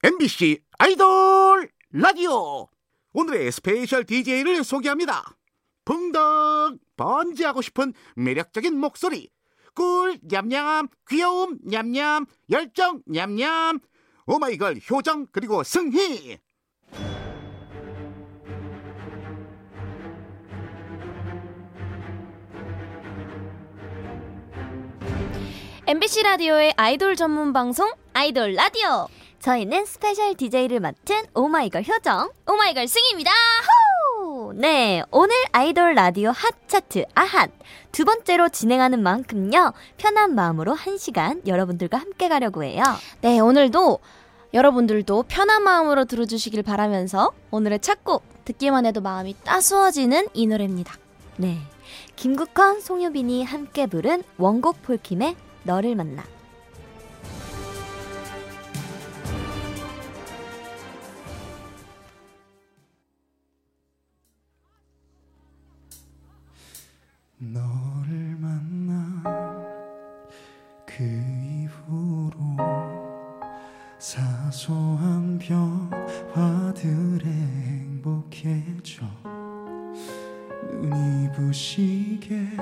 MBC 아이돌 라디오 오늘의 스페셜 DJ를 소개합니다. 풍덩 번지하고 싶은 매력적인 목소리 꿀 냠냠 귀여움 냠냠 열정 냠냠 오마이걸 효정 그리고 승희 MBC 라디오의 아이돌 전문 방송 아이돌 라디오. 저희는 스페셜 DJ를 맡은 오마이걸 효정. 오마이걸 승희입니다. 호! 네, 오늘 아이돌 라디오 핫 차트 아핫 두 번째로 진행하는 만큼요 편한 마음으로 한 시간 여러분들과 함께 가려고 해요. 네, 오늘도 여러분들도 편한 마음으로 들어주시길 바라면서 오늘의 첫 곡 듣기만 해도 마음이 따스워지는 이 노래입니다. 네, 김국헌, 송유빈이 함께 부른 원곡 폴킴의 너를 만나. 너를 만나 그 이후로 사소한 변화들에 행복해져 눈이 부시게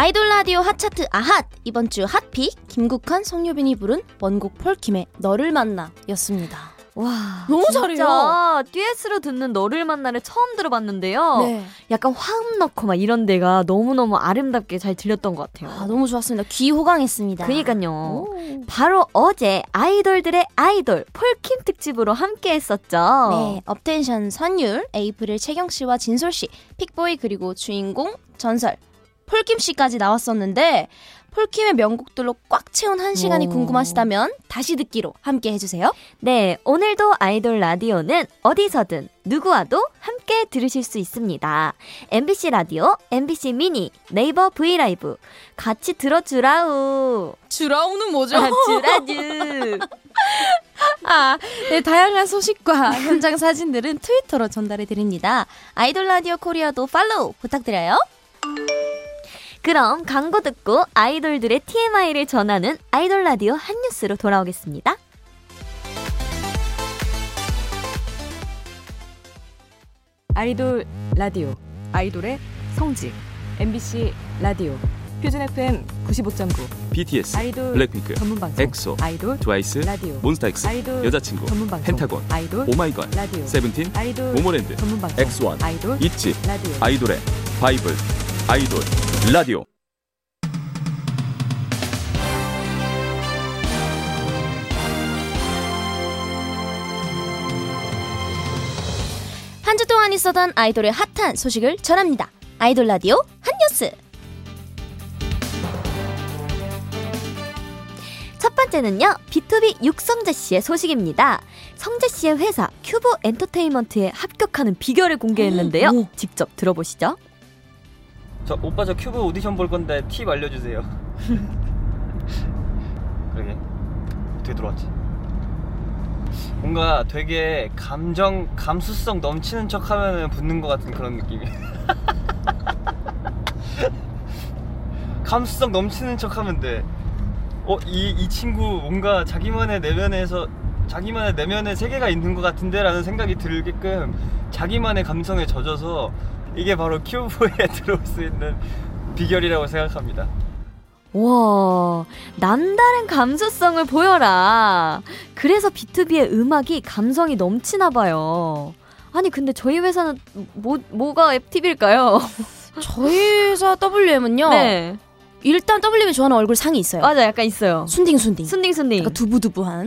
아이돌 라디오 핫 차트 아핫 이번 주 핫픽 김국환, 송유빈이 부른 원곡 폴킴의 너를 만나 였습니다. 와, 너무 잘해요. 듀엣으로 듣는 너를 만나를 처음 들어봤는데요. 네, 약간 화음 넣고 막 이런 데가 너무너무 아름답게 잘 들렸던 것 같아요. 아, 너무 좋았습니다. 귀 호강했습니다. 그니까요. 오. 바로 어제 아이돌들의 아이돌 폴킴 특집으로 함께 했었죠. 네, 업텐션 선율, 에이프릴 채경 씨와 진솔 씨, 픽보이 그리고 주인공 전설 폴킴 씨까지 나왔었는데 폴킴의 명곡들로 꽉 채운 한 시간이 오. 궁금하시다면 다시 듣기로 함께 해주세요. 네, 오늘도 아이돌 라디오는 어디서든 누구와도 함께 들으실 수 있습니다. MBC 라디오, MBC 미니, 네이버 브이라이브 같이 들어주라우. 주라우는 뭐죠? 아, 주라주. 아, 네, 다양한 소식과 현장 사진들은 트위터로 전달해 드립니다. 아이돌 라디오 코리아도 follow 부탁드려요. 그럼 광고 듣고 아이돌들의 TMI를 전하는 아이돌 라디오 한 뉴스로 돌아오겠습니다. 아이돌 라디오 아이돌의 성지 MBC 라디오 표준 FM 95.9 BTS, 아이돌 블랙핑크, 전문 방송 엑소, 아이돌 트와이스, 라디오 몬스타엑스, 아이돌 여자친구, 전문 방송 펜타곤, 아이돌 오마이걸, 라디오 세븐틴, 아이돌 모모랜드, 전문 방송 엑스원, 아이돌 있지, 라디오 아이돌의 바이블, 아이돌 라디오. 한 주 동안 있었던 아이돌의 핫한 소식을 전합니다. 아이돌 라디오 한 뉴스. 첫 번째는요, B2B 육성재 씨의 소식입니다. 성재 씨의 회사 큐브 엔터테인먼트에 합격하는 비결을 공개했는데요. 오. 직접 들어보시죠. 저 오빠 저 큐브 오디션 볼 건데 팁 알려주세요. 그러게 어떻게 들어왔지? 뭔가 되게 감정 감수성 넘치는 척하면 붙는 것 같은 그런 느낌이. 감수성 넘치는 척하면 돼. 어이 이 친구 뭔가 자기만의 내면에서 자기만의 내면의 세계가 있는 것 같은데라는 생각이 들게끔 자기만의 감성에 젖어서 이게 바로 큐브에 들어올 수 있는 비결이라고 생각합니다. 와, 남다른 감수성을 보여라. 그래서 B2B의 음악이 감성이 넘치나 봐요. 아니, 근데 저희 회사는 뭐, 뭐가 앱팁일까요? 저희 회사 WM은요. 네. 일단 WM이 좋아하는 얼굴 상이 있어요. 맞아, 약간 있어요. 순딩순딩. 순딩순딩. 그러니까 두부두부한.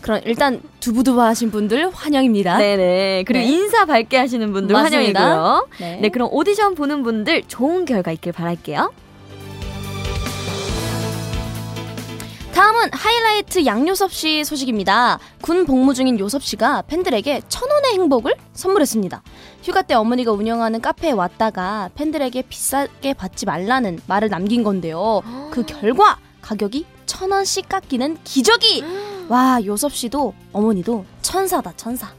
그런 일단 두부두부하신 분들 환영입니다. 네네. 그리고 네. 인사 밝게 하시는 분들 맞습니다. 환영이고요. 네. 네, 그럼 오디션 보는 분들 좋은 결과 있길 바랄게요. 다음은 하이라이트 양요섭 씨 소식입니다. 군 복무 중인 요섭 씨가 팬들에게 천 원의 행복을 선물했습니다. 휴가 때 어머니가 운영하는 카페에 왔다가 팬들에게 비싸게 받지 말라는 말을 남긴 건데요. 그 결과 가격이 천 원씩 깎이는 기적이. 와 요섭 씨도 어머니도 천사다 천사.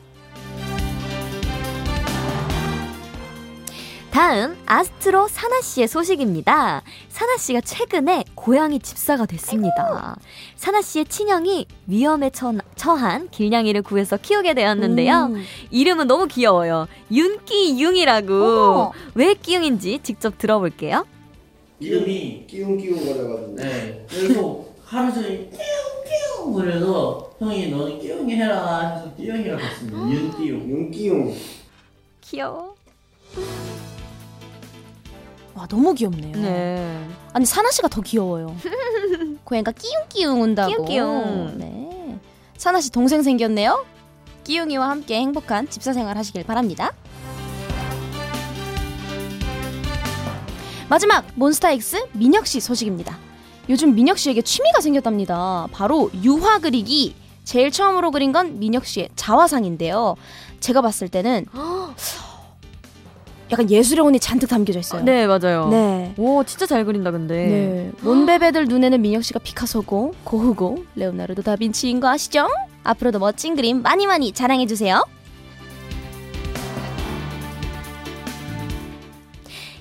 다음 아스트로 사나 씨의 소식입니다. 사나 씨가 최근에 고양이 집사가 됐습니다. 사나 씨의 친형이 위험에 처, 처한 길냥이를 구해서 키우게 되었는데요. 음. 이름은 너무 귀여워요. 윤기융이라고. 어머. 왜 끼융인지 직접 들어볼게요. 이름이 끼웅끼웅 거려가지고 네 그래서 하루 종일 끼웅끼웅 거려서 형이 너는 끼웅이 해라 해서 끼웅이라고 했습니다 윤끼웅 윤끼웅 귀여워. 와 너무 귀엽네요. 네. 아니 사나 씨가 더 귀여워요. 고양이가 끼웅끼웅 운다고. 끼웅끼웅. 네. 사나 씨 동생 생겼네요. 끼웅이와 함께 행복한 집사 생활 하시길 바랍니다. 마지막 몬스타엑스 민혁 씨 소식입니다. 요즘 민혁 씨에게 취미가 생겼답니다. 바로 유화 그리기. 제일 처음으로 그린 건 민혁 씨의 자화상인데요. 제가 봤을 때는 약간 예술의 혼이 잔뜩 담겨져 있어요. 네, 맞아요. 네. 오, 진짜 잘 그린다, 근데. 네. 몬베베들 눈에는 민혁 씨가 피카소고 고흐고 레오나르도 다빈치인 거 아시죠? 앞으로도 멋진 그림 많이 많이 자랑해 주세요.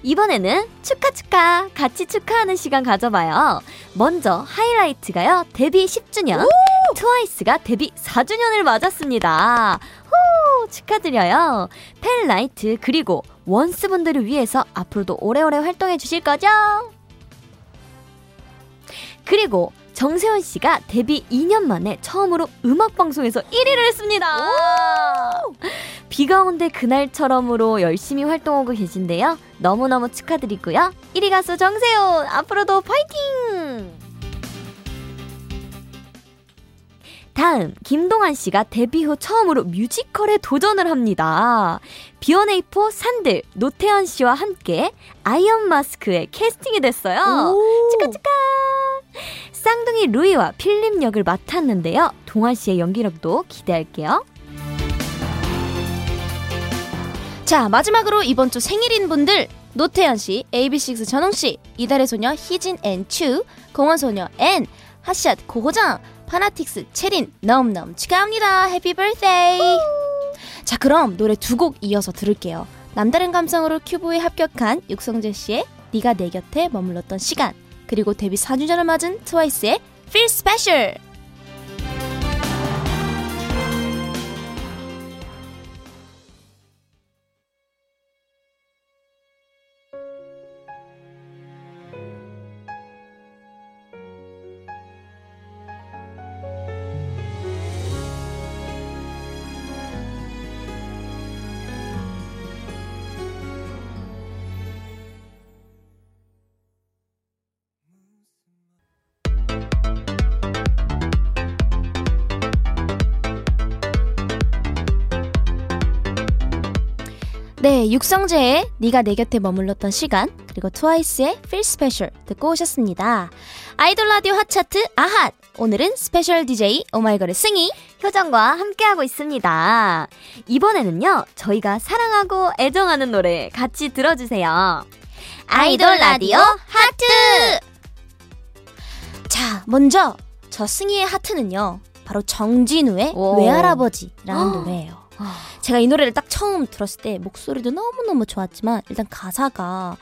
이번에는 축하 축하 같이 축하하는 시간 가져봐요. 먼저 하이라이트가요. 데뷔 10주년. 트와이스가 데뷔 4주년을 맞았습니다. 후 축하드려요. 라이트 그리고 원스 분들을 위해서 앞으로도 오래오래 활동해 주실 거죠? 그리고 정세운 씨가 데뷔 2년 만에 처음으로 음악 방송에서 1위를 했습니다. 비가 온대 그날처럼으로 열심히 활동하고 계신데요. 너무너무 축하드리고요. 1위 가수 정세운 앞으로도 파이팅! 다음 김동완 씨가 데뷔 후 처음으로 뮤지컬에 도전을 합니다. B1A4 산들 노태현 씨와 함께 아이언 마스크에 캐스팅이 됐어요. 축하. 쌍둥이 루이와 필립 역을 맡았는데요. 동완 씨의 연기력도 기대할게요. 자, 마지막으로 이번 주 생일인 분들 노태현 씨, AB6IX 전웅 씨, 이달의 소녀 희진 and 츄, 공원 소녀 앤, 핫샷 고호정, 파나틱스 체린 너무너무 축하합니다. happy birthday. 자, 그럼 노래 두 곡 이어서 들을게요. 남다른 감성으로 큐브에 합격한 육성재 씨의 네가 내 곁에 머물렀던 시간, 그리고 데뷔 4주년을 맞은 트와이스의 Feel Special. 네, 육성재의 네가 내 곁에 머물렀던 시간 그리고 트와이스의 Feel Special 듣고 오셨습니다. 아이돌 라디오 핫차트 아핫 오늘은 스페셜 DJ 오마이걸의 승희 효정과 함께하고 있습니다. 이번에는요, 저희가 사랑하고 애정하는 노래 같이 들어주세요. 아이돌 라디오 하트 자, 먼저 저 승희의 하트는요. 바로 정진우의 오. 외할아버지라는 헉. 노래예요. 제가 이 노래를 딱 처음 들었을 때 목소리도 너무너무 좋았지만 일단 가사가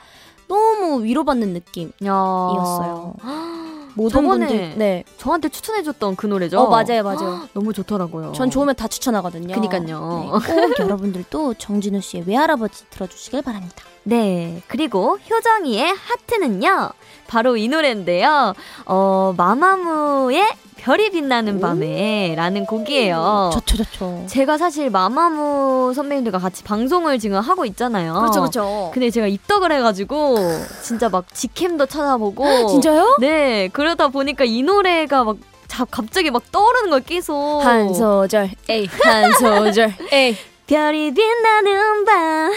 너무 위로받는 느낌이었어요. 모든 저번에 분들 네. 저한테 추천해줬던 그 노래죠? 어, 맞아요, 맞아요. 너무 좋더라고요. 전 좋으면 다 추천하거든요. 그니까요. 네, 꼭 여러분들도 정진우 씨의 외할아버지 들어주시길 바랍니다. 네. 그리고 효정이의 하트는요. 바로 이 노래인데요. 어, 마마무의 별이 빛나는 밤에 라는 곡이에요. 좋죠, 좋죠. 제가 사실 마마무 선배님들과 같이 방송을 지금 하고 있잖아요. 그렇죠, 그렇죠. 근데 제가 입덕을 해가지고 진짜 막 직캠도 찾아보고 진짜요? 네 그러다 보니까 이 노래가 막 자, 갑자기 막 떠오르는 걸 계속 한 소절, 에이, 한 소절, 에이. 별이 빛나는 밤.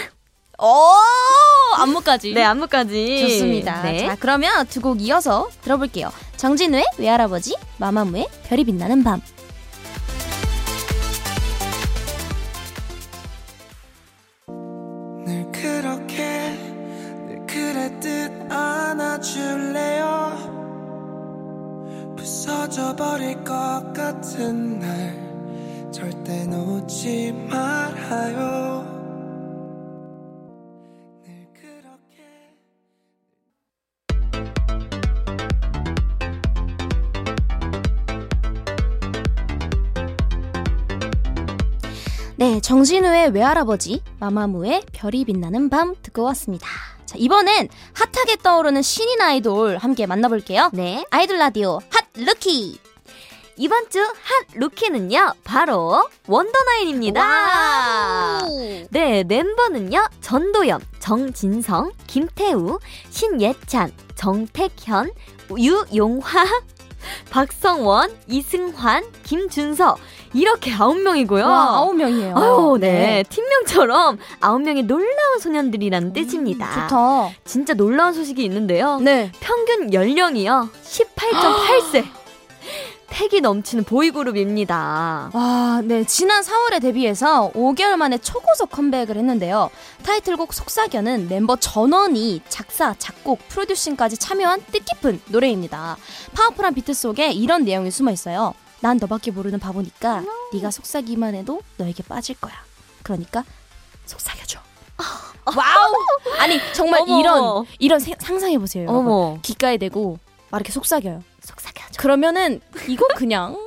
오! 안무까지. 네 안무까지 좋습니다. 네. 자, 그러면 두 곡 이어서 들어볼게요. 정진우의 외할아버지, 마마무의 별이 빛나는 밤. 버릴 것 같은 날 절대 놓지 말아요 네, 정진우의 외할아버지, 마마무의 별이 빛나는 밤 듣고 왔습니다. 자, 이번엔 hot하게 떠오르는 신인 아이돌 함께 만나볼게요. 네. 아이돌 라디오 핫 루키. 이번 주 핫 루키는요, 바로 원더나인입니다. 네, 멤버는요, 전도염, 정진성, 김태우, 신예찬, 정택현, 유용하, 박성원, 이승환, 김준서, 이렇게 아홉 명이고요. 와, 아홉 명이에요. 아유, 네. 팀명처럼 아홉 명의 놀라운 소년들이라는 뜻입니다. 음, 좋다. 진짜 놀라운 소식이 있는데요. 네. 평균 연령이요. 18.8세. 패기 넘치는 보이그룹입니다. 와, 네. 지난 4월에 데뷔해서 5개월 만에 초고속 컴백을 했는데요. 타이틀곡 속삭여는 멤버 전원이 작사, 작곡, 프로듀싱까지 참여한 뜻깊은 노래입니다. 파워풀한 비트 속에 이런 내용이 숨어 있어요. 난 너밖에 모르는 바보니까 네가 속삭이기만 해도 너에게 빠질 거야. 그러니까 속삭여줘. 와우! 아니 정말 어머. 이런 이런 세- 상상해 보세요. 귓가에 대고 막 이렇게 속삭여요. 그러면은 이거 그냥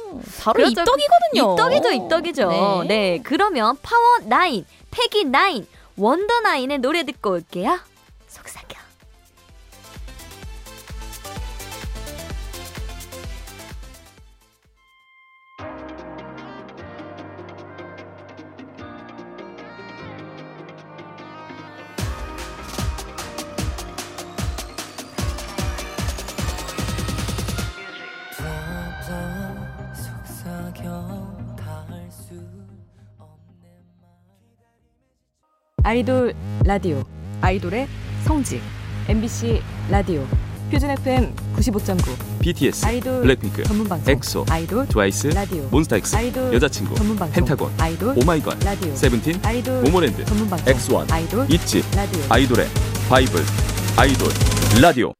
바로 그렇죠. 입덕이거든요. 입덕이죠, 입덕이죠. 네. 네. 그러면 파워 9, 패기 9, 원더 9의 노래 듣고 올게요. 아이돌 라디오 아이돌의 성지 MBC 라디오 표준 FM 95.9 BTS, 아이돌 블랙핑크, 전문 방송 엑소, 아이돌 트와이스, 라디오 몬스타엑스, 아이돌 여자친구, 전문 방송 펜타곤, 아이돌 오마이걸, 라디오 세븐틴, 아이돌 모모랜드, 전문 방송 엑스원, 아이돌 있지, 라디오 아이돌의 바이블, 아이돌 라디오.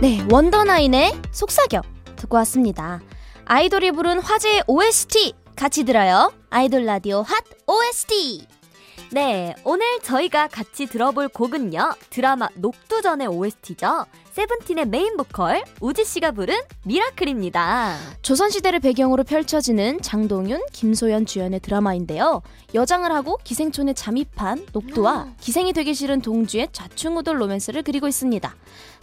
네, 원더나인의 속삭여 듣고 왔습니다. 아이돌이 부른 화제의 OST 같이 들어요. 아이돌 라디오 핫 OST. 네, 오늘 저희가 같이 들어볼 곡은요. 드라마 녹두전의 OST죠. 세븐틴의 메인 보컬 우지 씨가 부른 Miracle입니다. 조선 시대를 배경으로 펼쳐지는 장동윤, 김소연 주연의 드라마인데요. 여장을 하고 기생촌에 잠입한 녹두와 기생이 되기 싫은 동주의 좌충우돌 로맨스를 그리고 있습니다.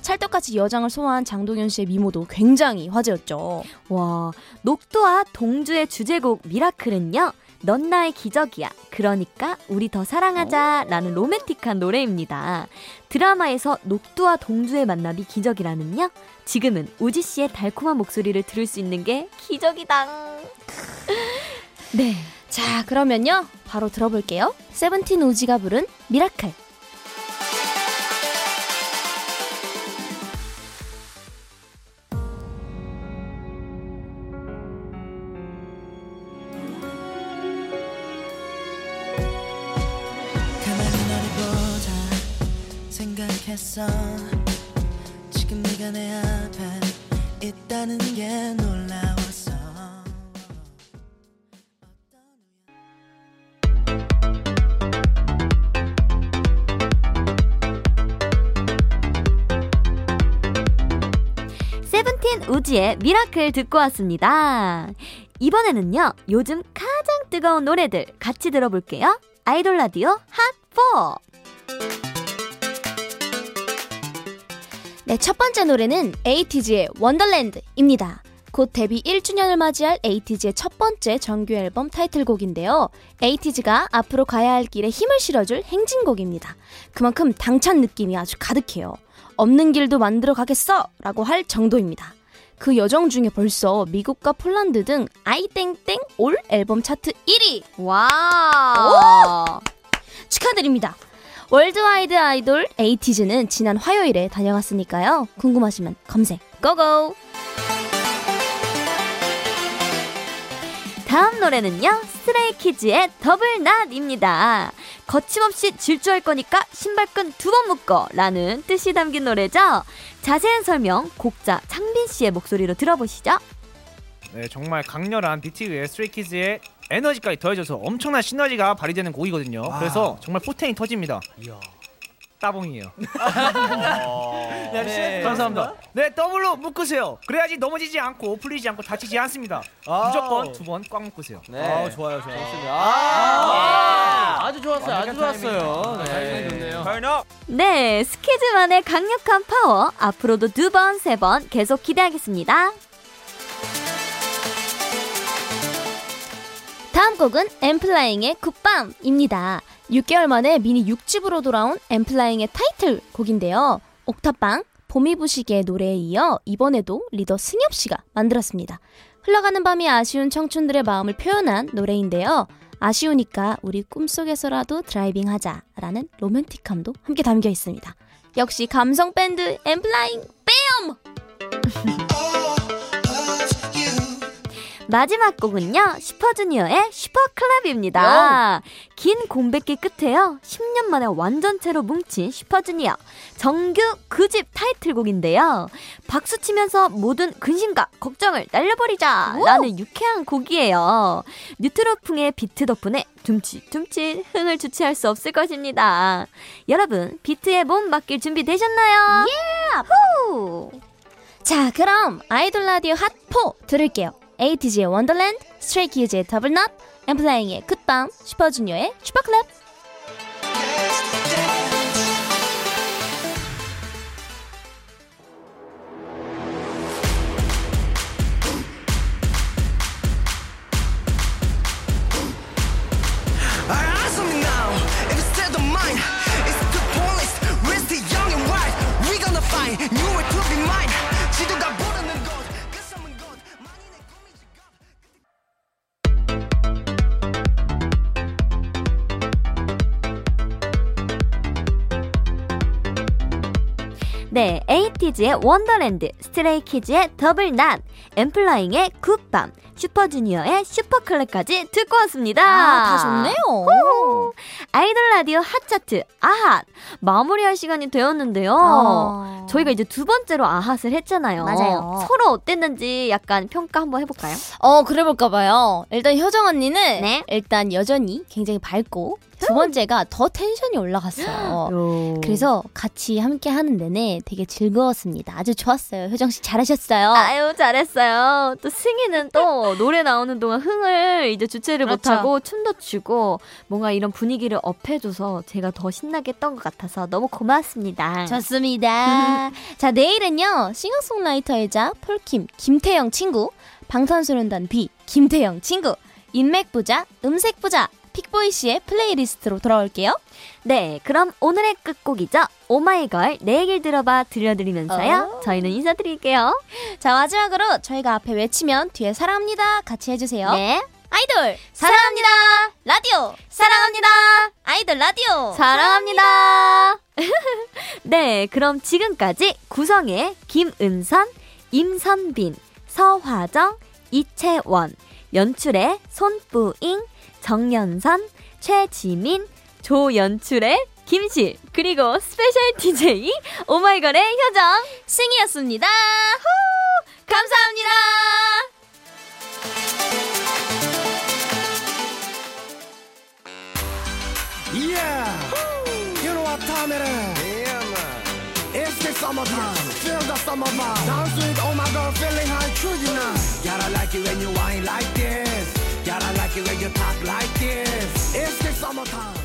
찰떡같이 여장을 소화한 장동윤 씨의 미모도 굉장히 화제였죠. 와, 녹두와 동주의 주제곡 Miracle은요. 넌 나의 기적이야. 그러니까 우리 더 사랑하자. 라는 로맨틱한 노래입니다. 드라마에서 녹두와 동주의 만남이 기적이라는요. 지금은 우지 씨의 달콤한 목소리를 들을 수 있는 게 기적이다. 네. 자, 그러면요. 바로 들어볼게요. 세븐틴 우지가 부른 Miracle. 생각했어 지금 네가 내 앞에 있다는 게 놀라웠어 세븐틴 우지의 Miracle 듣고 왔습니다. 이번에는요, 요즘 가장 뜨거운 노래들 같이 들어볼게요. 아이돌 라디오 핫4! 네, 첫 번째 노래는 에이티즈의 Wonderland입니다. 곧 데뷔 1주년을 맞이할 에이티즈의 첫 번째 정규 앨범 타이틀곡인데요. 에이티즈가 앞으로 가야 할 길에 힘을 실어줄 행진곡입니다. 그만큼 당찬 느낌이 아주 가득해요. 없는 길도 만들어 가겠어! 라고 할 정도입니다. 그 여정 중에 벌써 미국과 폴란드 등 아이땡땡 올 앨범 차트 1위! 와! 축하드립니다. worldwide 아이돌 에이티즈는 지난 화요일에 다녀갔으니까요. 궁금하시면 검색 go go! 다음 노래는요, 스트레이키즈의 Double Knot입니다. 거침없이 질주할 거니까 신발끈 두 번 묶어 라는 뜻이 담긴 노래죠. 자세한 설명 곡자 창빈 씨의 목소리로 들어보시죠. 네, 정말 강렬한 비트에 스트레이키즈의 에너지까지 더해져서 엄청난 시너지가 발휘되는 곡이거든요. 그래서 정말 포텐이 터집니다. 따봉이에요. 네. 감사합니다. 네, 더블로 묶으세요. 그래야지 넘어지지 않고 풀리지 않고 다치지 않습니다. 아. 무조건 두 번 꽉 묶으세요. 네. 아, 좋아요, 좋아요. 좋습니다. 아, 아주 좋았어요. 아주 좋았어요. 네. 좋네요. 네, 스키즈만의 강력한 파워 앞으로도 두 번, 세 번 계속 기대하겠습니다. 다음 곡은 엔플라잉의 굿밤입니다. 6개월 만에 미니 6집으로 돌아온 엔플라잉의 타이틀 곡인데요. 옥탑방, 봄이 부시게 노래에 이어 이번에도 리더 승엽 씨가 만들었습니다. 흘러가는 밤이 아쉬운 청춘들의 마음을 표현한 노래인데요. 아쉬우니까 우리 꿈속에서라도 driving 하자라는 로맨틱함도 함께 담겨 있습니다. 역시 감성 밴드 엔플라잉 뺨! 마지막 곡은요, 슈퍼주니어의 슈퍼클럽입니다. 긴 공백기 끝에요, 10년 만에 완전체로 뭉친 슈퍼주니어. 정규 9집 타이틀곡인데요. 박수 치면서 모든 근심과 걱정을 날려버리자! 라는 유쾌한 곡이에요. 뉴트로풍의 비트 덕분에 둠칫둠칫 흥을 주체할 수 없을 것입니다. 여러분, 비트에 몸 맡길 준비 되셨나요? 예! 후! 자, 그럼 아이돌 라디오 핫4 들을게요. 에이티즈의 Wonderland, 스트레이 키즈의 Double Knot, 엔플라잉의 굿밤, 슈퍼주니어의 Super Clap. Ask me now 네, 에이티즈의 Wonderland, 스트레이키즈의 Double Knot, 엔플라잉의 굿밤, 슈퍼주니어의 Super Clap까지 듣고 왔습니다. 아, 다 좋네요. 후. 아이돌 라디오 hot차트 아핫 마무리할 시간이 되었는데요. 어. 저희가 이제 두 번째로 아핫을 했잖아요. 맞아요. 서로 어땠는지 약간 평가 한번 해볼까요? 어, 그래볼까 봐요. 일단 효정 언니는 네. 일단 여전히 굉장히 밝고 두 번째가 더 텐션이 올라갔어요. 그래서 같이 함께 하는 내내 되게 즐거웠습니다. 아주 좋았어요. 효정 씨 잘하셨어요. 아유 잘했어요. 또 승희는 또 노래 나오는 동안 흥을 이제 주체를 그렇죠. 못하고 춤도 추고 뭔가 이런 분위기를 up해줘서 제가 더 신나게 했던 것 같아서 너무 고맙습니다. 좋습니다. 자, 내일은요, 싱어송라이터이자 폴킴, 김태형 친구, 방탄소년단 V, 김태형 친구, 인맥 부자, 음색 부자, 픽보이 씨의 playlist로 돌아올게요. 네, 그럼 오늘의 끝곡이죠. 오마이걸 내 얘기를 들어봐 들려드리면서요. 어. 저희는 인사드릴게요. 자, 마지막으로 저희가 앞에 외치면 뒤에 사랑합니다. 같이 해주세요. 네, 아이돌, 사랑합니다. 라디오, 사랑합니다. 아이돌 라디오. 사랑합니다. 네, 그럼 지금까지 구성의 김은선, 임선빈, 서화정, 이채원, 연출의 손뿌잉, 정연선, 최지민, 조연출의 김실, 그리고 스페셜 DJ 오마이걸의 효정, 승이었습니다. 후! 감사합니다. Yeah, you know what time it is? Yeah, man. It's the summertime. Feel the summer vibe. Dance with oh my girl, feeling high, true you know. Gotta like it when you whine like this. Gotta like it when you talk like this. It's the summertime.